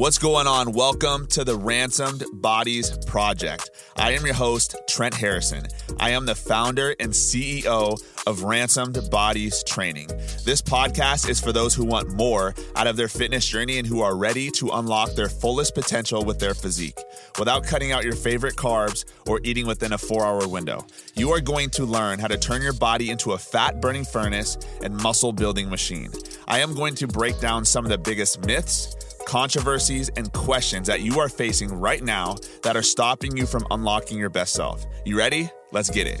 What's going on? Welcome to the Ransomed Bodies Project. I am your host, Trent Harrison. I am the founder and CEO of Ransomed Bodies Training. This podcast is for those who want more out of their fitness journey and who are ready to unlock their fullest potential with their physique without cutting out your favorite carbs or eating within a four hour window. You are going to learn how to turn your body into a fat burning furnace and muscle building machine. I am going to break down some of the biggest myths controversies, and questions that you are facing right now that are stopping you from unlocking your best self. You ready? Let's get it.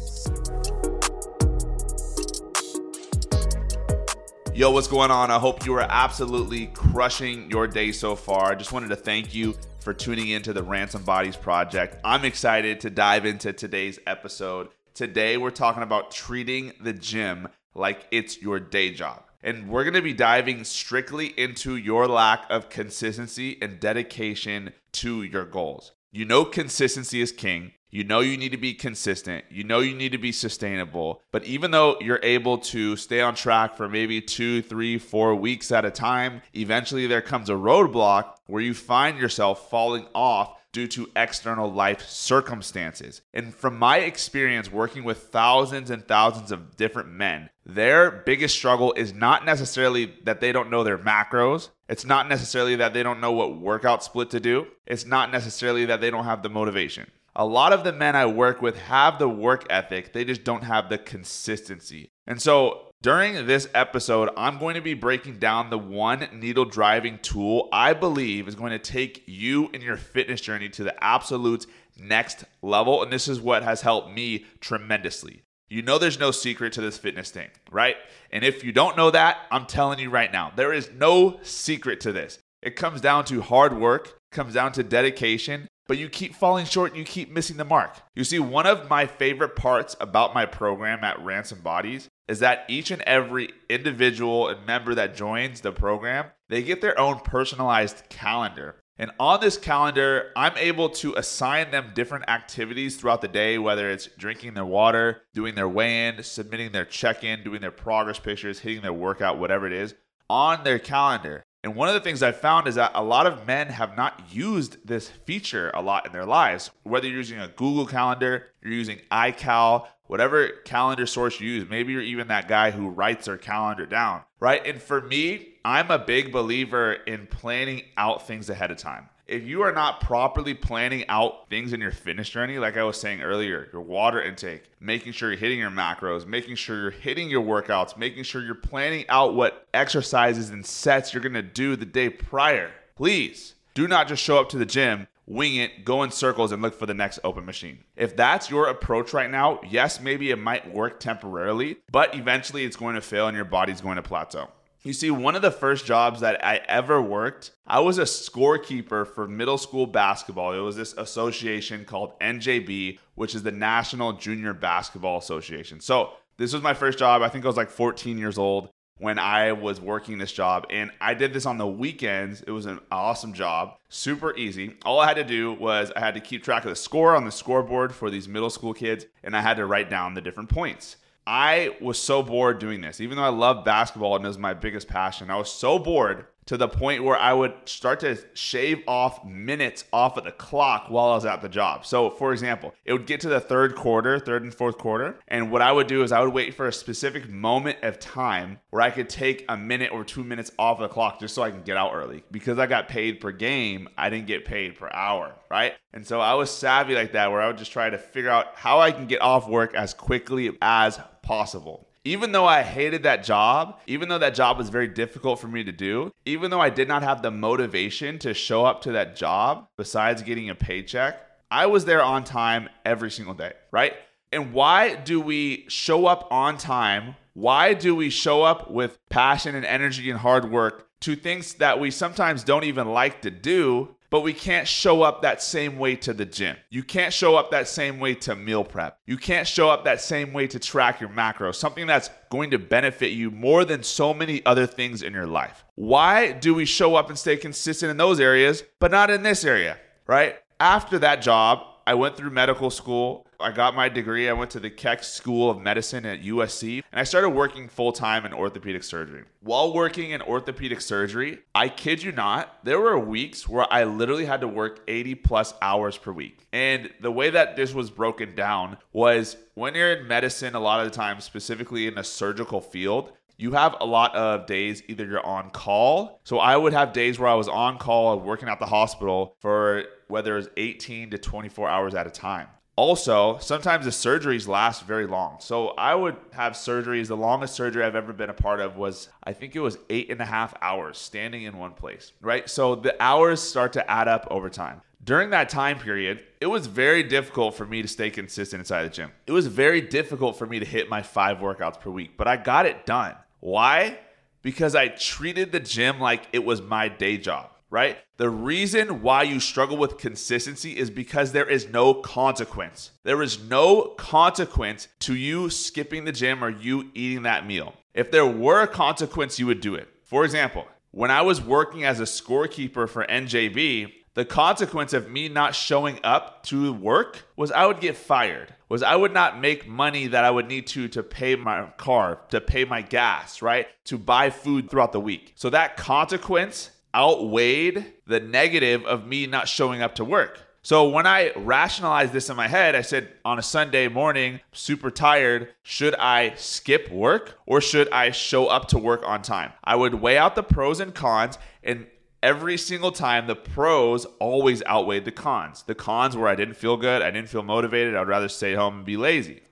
Yo, what's going on? I hope you are absolutely crushing your day so far. I just wanted to thank you for tuning into the Ransom Bodies Project. I'm excited to dive into today's episode. Today, we're talking about treating the gym like it's your day job. And we're going to be diving strictly into your lack of consistency and dedication to your goals. You know, consistency is king. You know, you need to be consistent. You know, you need to be sustainable. But even though you're able to stay on track for maybe two, three, four weeks at a time, eventually there comes a roadblock where you find yourself falling off due to external life circumstances. And from my experience working with thousands and thousands of different men, their biggest struggle is not necessarily that they don't know their macros. It's not necessarily that they don't know what workout split to do. It's not necessarily that they don't have the motivation. A lot of the men I work with have the work ethic, they just don't have the consistency. And so during this episode, I'm going to be breaking down the one needle driving tool I believe is going to take you in your fitness journey to the absolute next level. And this is what has helped me tremendously. You know, there's no secret to this fitness thing, right? And if you don't know that, I'm telling you right now, there is no secret to this. It comes down to hard work, comes down to dedication, but you keep falling short and you keep missing the mark. You see, one of my favorite parts about my program at Ransom Bodies is that each and every individual and member that joins the program, they get their own personalized calendar. And on this calendar, I'm able to assign them different activities throughout the day, whether it's drinking their water, doing their weigh in, submitting their check in, doing their progress pictures, hitting their workout, whatever it is, on their calendar. And one of the things I found is that a lot of men have not used this feature a lot in their lives. Whether you're using a Google Calendar, you're using iCal, whatever calendar source you use, maybe you're even that guy who writes their calendar down, right? And for me, I'm a big believer in planning out things ahead of time if you are not properly planning out things in your fitness journey, like I was saying earlier, your water intake, making sure you're hitting your macros, making sure you're hitting your workouts, making sure you're planning out what exercises and sets you're gonna do the day prior, please do not just show up to the gym wing it, go in circles, and look for the next open machine. If that's your approach right now, yes, maybe it might work temporarily, but eventually it's going to fail and your body's going to plateau. You see, one of the first jobs that I ever worked, I was a scorekeeper for middle school basketball. It was this association called NJB, which is the National Junior Basketball Association. So, this was my first job. I think I was like 14 years old when I was working this job. And I did this on the weekends. It was an awesome job, super easy. All I had to do was I had to keep track of the score on the scoreboard for these middle school kids, and I had to write down the different points. I was so bored doing this. Even though I love basketball and it was my biggest passion, I was so bored to the point where I would start to shave off minutes off of the clock while I was at the job. So, for example, it would get to the third quarter, third and fourth quarter, and what I would do is I would wait for a specific moment of time where I could take a minute or two minutes off of the clock just so I can get out early. Because I got paid per game, I didn't get paid per hour, right? And so I was savvy like that where I would just try to figure out how I can get off work as quickly as possible even though I hated that job, even though that job was very difficult for me to do, even though I did not have the motivation to show up to that job besides getting a paycheck, I was there on time every single day, right? And why do we show up on time? Why do we show up with passion and energy and hard work to things that we sometimes don't even like to do but we can't show up that same way to the gym. You can't show up that same way to meal prep. You can't show up that same way to track your macros, something that's going to benefit you more than so many other things in your life. Why do we show up and stay consistent in those areas, but not in this area, right? After that job, I went through medical school. I got my degree. I went to the Keck School of Medicine at USC and I started working full time in orthopedic surgery. While working in orthopedic surgery, I kid you not, there were weeks where I literally had to work 80 plus hours per week. And the way that this was broken down was when you're in medicine, a lot of the time, specifically in a surgical field, you have a lot of days either you're on call. So I would have days where I was on call working at the hospital for whether it's 18 to 24 hours at a time. Also, sometimes the surgeries last very long. So I would have surgeries. The longest surgery I've ever been a part of was, I think it was eight and a half hours standing in one place, right? So the hours start to add up over time. During that time period, it was very difficult for me to stay consistent inside the gym. It was very difficult for me to hit my five workouts per week, but I got it done. Why? Because I treated the gym like it was my day job, right? The reason why you struggle with consistency is because there is no consequence. There is no consequence to you skipping the gym or you eating that meal. If there were a consequence, you would do it. For example, when I was working as a scorekeeper for NJB, the consequence of me not showing up to work was I would get fired was I would not make money that I would need to to pay my car, to pay my gas, right? To buy food throughout the week. So that consequence outweighed the negative of me not showing up to work. So when I rationalized this in my head, I said on a Sunday morning, super tired, should I skip work or should I show up to work on time? I would weigh out the pros and cons and every single time the pros always outweighed the cons. The cons were I didn't feel good, I didn't feel motivated, I'd rather stay home and be lazy.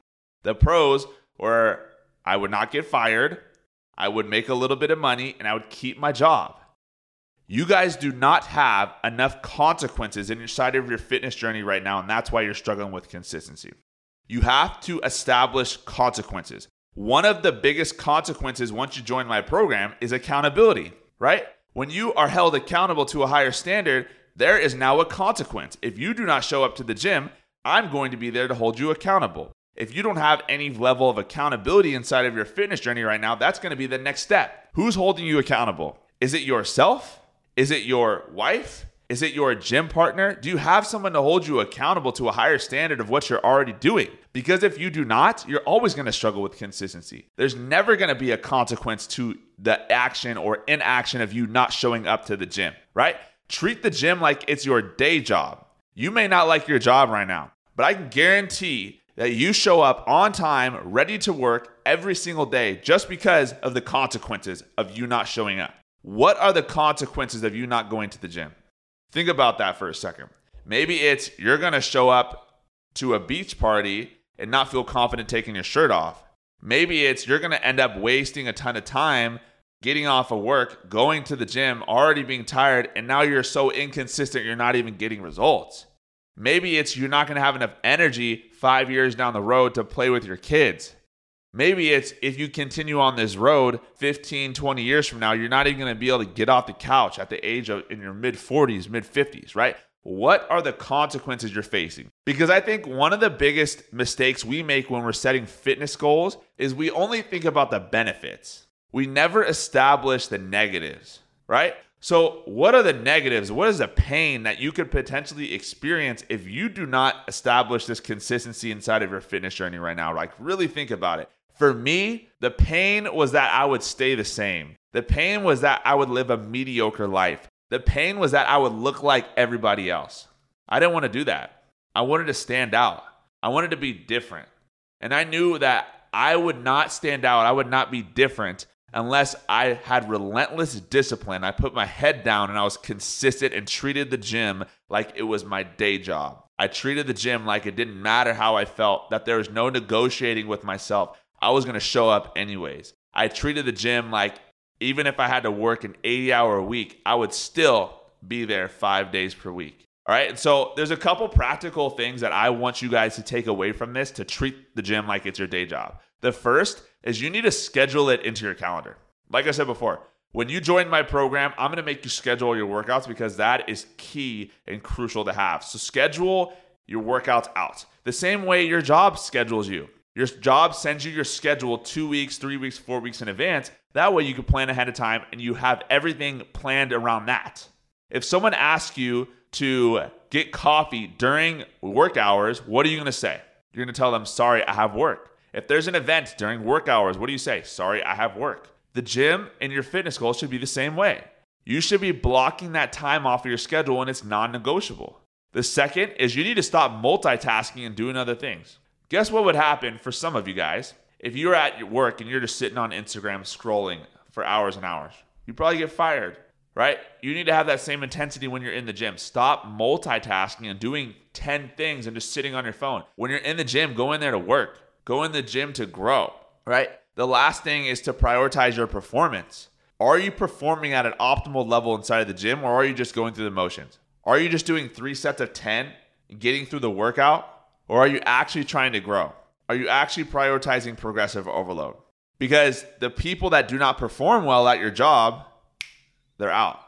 The pros were I would not get fired, I would make a little bit of money, and I would keep my job. You guys do not have enough consequences inside of your fitness journey right now, and that's why you're struggling with consistency. You have to establish consequences. One of the biggest consequences once you join my program is accountability, right? When you are held accountable to a higher standard, there is now a consequence. If you do not show up to the gym, I'm going to be there to hold you accountable. If you don't have any level of accountability inside of your fitness journey right now, that's going to be the next step. Who's holding you accountable? Is it yourself? Is it your wife? Is it your gym partner? Do you have someone to hold you accountable to a higher standard of what you're already doing? Because if you do not, you're always going to struggle with consistency. There's never going to be a consequence to the action or inaction of you not showing up to the gym, right? Treat the gym like it's your day job. You may not like your job right now, but I can guarantee that you show up on time, ready to work every single day just because of the consequences of you not showing up. What are the consequences of you not going to the gym? Think about that for a second. Maybe it's you're going to show up to a beach party and not feel confident taking your shirt off. Maybe it's you're going to end up wasting a ton of time getting off of work, going to the gym, already being tired, and now you're so inconsistent, you're not even getting results. Maybe it's you're not going to have enough energy five years down the road to play with your kids. Maybe it's if you continue on this road 15, 20 years from now, you're not even going to be able to get off the couch at the age of in your mid 40s, mid 50s, right? What are the consequences you're facing? Because I think one of the biggest mistakes we make when we're setting fitness goals is we only think about the benefits we never establish the negatives, right? So, what are the negatives? What is the pain that you could potentially experience if you do not establish this consistency inside of your fitness journey right now? Like, really think about it. For me, the pain was that I would stay the same. The pain was that I would live a mediocre life. The pain was that I would look like everybody else. I didn't want to do that. I wanted to stand out. I wanted to be different. And I knew that I would not stand out. I would not be different unless I had relentless discipline. I put my head down and I was consistent and treated the gym like it was my day job. I treated the gym like it didn't matter how I felt, that there was no negotiating with myself. I was going to show up anyways. I treated the gym like even if I had to work an 80 hour week, I would still be there five days per week. All right. And so there's a couple practical things that I want you guys to take away from this to treat the gym like it's your day job. The first is you need to schedule it into your calendar. Like I said before, when you join my program, I'm going to make you schedule your workouts because that is key and crucial to have. So schedule your workouts out. The same way your job schedules you. Your job sends you your schedule two weeks, three weeks, four weeks in advance. That way you can plan ahead of time and you have everything planned around that. If someone asks you to get coffee during work hours, what are you going to say? You're going to tell them, sorry, I have work. If there's an event during work hours, what do you say? Sorry, I have work. The gym and your fitness goals should be the same way. You should be blocking that time off of your schedule and it's non negotiable. The second is you need to stop multitasking and doing other things. Guess what would happen for some of you guys if you're at your work and you're just sitting on Instagram scrolling for hours and hours? You probably get fired, right? You need to have that same intensity when you're in the gym. Stop multitasking and doing 10 things and just sitting on your phone. When you're in the gym, go in there to work, go in the gym to grow, right? The last thing is to prioritize your performance. Are you performing at an optimal level inside of the gym or are you just going through the motions? Are you just doing three sets of 10 getting through the workout? Or are you actually trying to grow? Are you actually prioritizing progressive overload? Because the people that do not perform well at your job, they're out.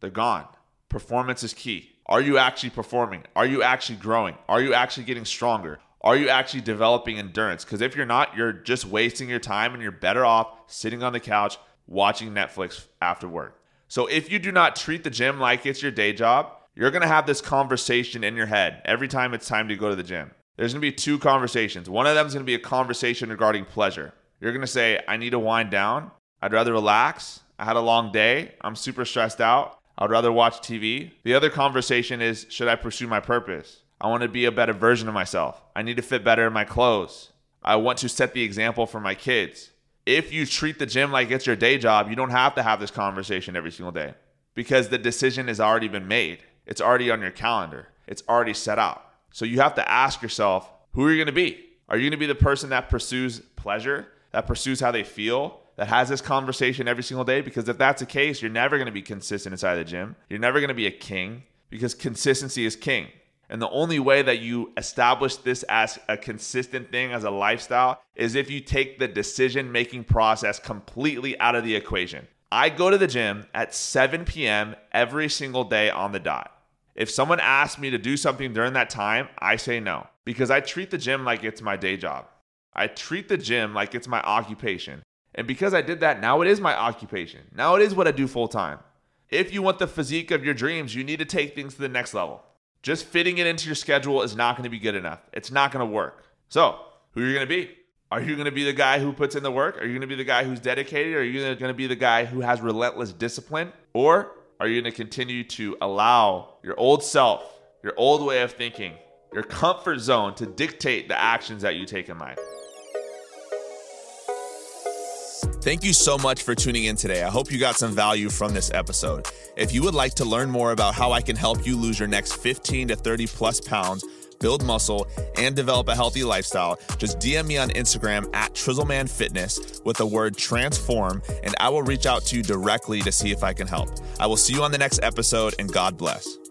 They're gone. Performance is key. Are you actually performing? Are you actually growing? Are you actually getting stronger? Are you actually developing endurance? Because if you're not, you're just wasting your time and you're better off sitting on the couch watching Netflix after work. So if you do not treat the gym like it's your day job, you're to have this conversation in your head every time it's time to go to the gym. There's going to be two conversations. One of them is going to be a conversation regarding pleasure. You're going to say, I need to wind down. I'd rather relax. I had a long day. I'm super stressed out. I'd rather watch TV. The other conversation is, should I pursue my purpose? I want to be a better version of myself. I need to fit better in my clothes. I want to set the example for my kids. If you treat the gym like it's your day job, you don't have to have this conversation every single day because the decision has already been made. It's already on your calendar, it's already set out. So you have to ask yourself, who are you going to be? Are you going to be the person that pursues pleasure, that pursues how they feel, that has this conversation every single day? Because if that's the case, you're never going to be consistent inside the gym. You're never going to be a king because consistency is king. And the only way that you establish this as a consistent thing, as a lifestyle, is if you take the decision making process completely out of the equation. I go to the gym at 7 p.m. every single day on the dot. If someone asks me to do something during that time, I say no because I treat the gym like it's my day job. I treat the gym like it's my occupation. And because I did that, now it is my occupation. Now it is what I do full time. If you want the physique of your dreams, you need to take things to the next level. Just fitting it into your schedule is not going to be good enough. It's not going to work. So, who are you going to be? Are you going to be the guy who puts in the work? Are you going to be the guy who's dedicated? Are you going to be the guy who has relentless discipline? Or are you going to continue to allow your old self, your old way of thinking, your comfort zone to dictate the actions that you take in life? Thank you so much for tuning in today. I hope you got some value from this episode. If you would like to learn more about how I can help you lose your next 15 to 30 plus pounds, build muscle, and develop a healthy lifestyle, just DM me on Instagram at Trizzleman Fitness with the word transform, and I will reach out to you directly to see if I can help. I will see you on the next episode, and God bless.